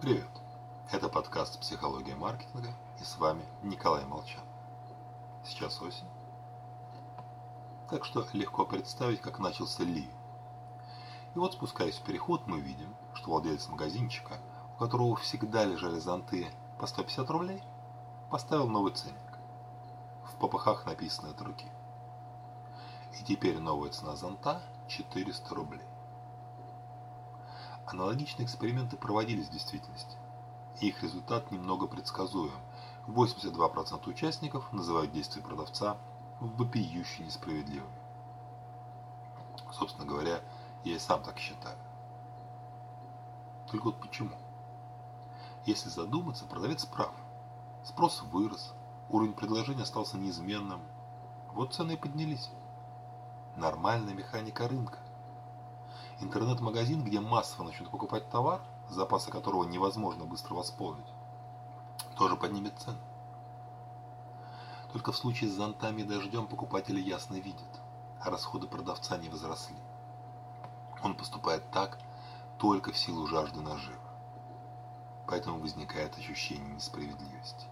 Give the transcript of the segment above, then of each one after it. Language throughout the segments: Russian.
Привет! Это подкаст «Психология маркетинга» и с вами Николай Молчан. Сейчас осень. Так что легко представить, как начался ливень. И вот спускаясь в переход, мы видим, что владелец магазинчика, у которого всегда лежали зонты по 150 рублей, поставил новый ценник. В попыхах написано от руки. И теперь новая цена зонта 400 рублей. Аналогичные эксперименты проводились в действительности. Их результат немного предсказуем. 82% участников называют действия продавца вопиюще несправедливыми. Собственно говоря, я и сам так считаю. Только вот почему? Если задуматься, продавец прав. Спрос вырос, уровень предложения остался неизменным. Вот цены и поднялись. Нормальная механика рынка. Интернет-магазин, где массово начнут покупать товар, запасы которого невозможно быстро восполнить, тоже поднимет цены. Только в случае с зонтами и дождем покупатели ясно видят, а расходы продавца не возросли. Он поступает так только в силу жажды наживы. Поэтому возникает ощущение несправедливости.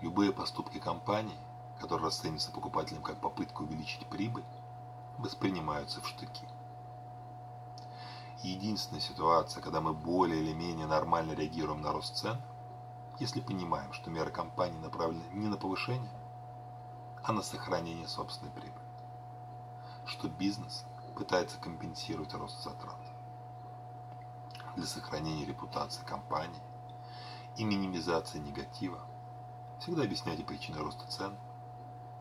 Любые поступки компании, которые расцениваются покупателем как попытка увеличить прибыль, воспринимаются в штыки единственная ситуация, когда мы более или менее нормально реагируем на рост цен, если понимаем, что меры компании направлены не на повышение, а на сохранение собственной прибыли. Что бизнес пытается компенсировать рост затрат. Для сохранения репутации компании и минимизации негатива всегда объясняйте причины роста цен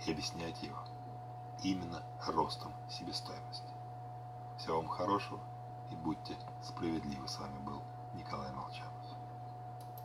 и объясняйте его именно ростом себестоимости. Всего вам хорошего и будьте справедливы. С вами был Николай Молчанов.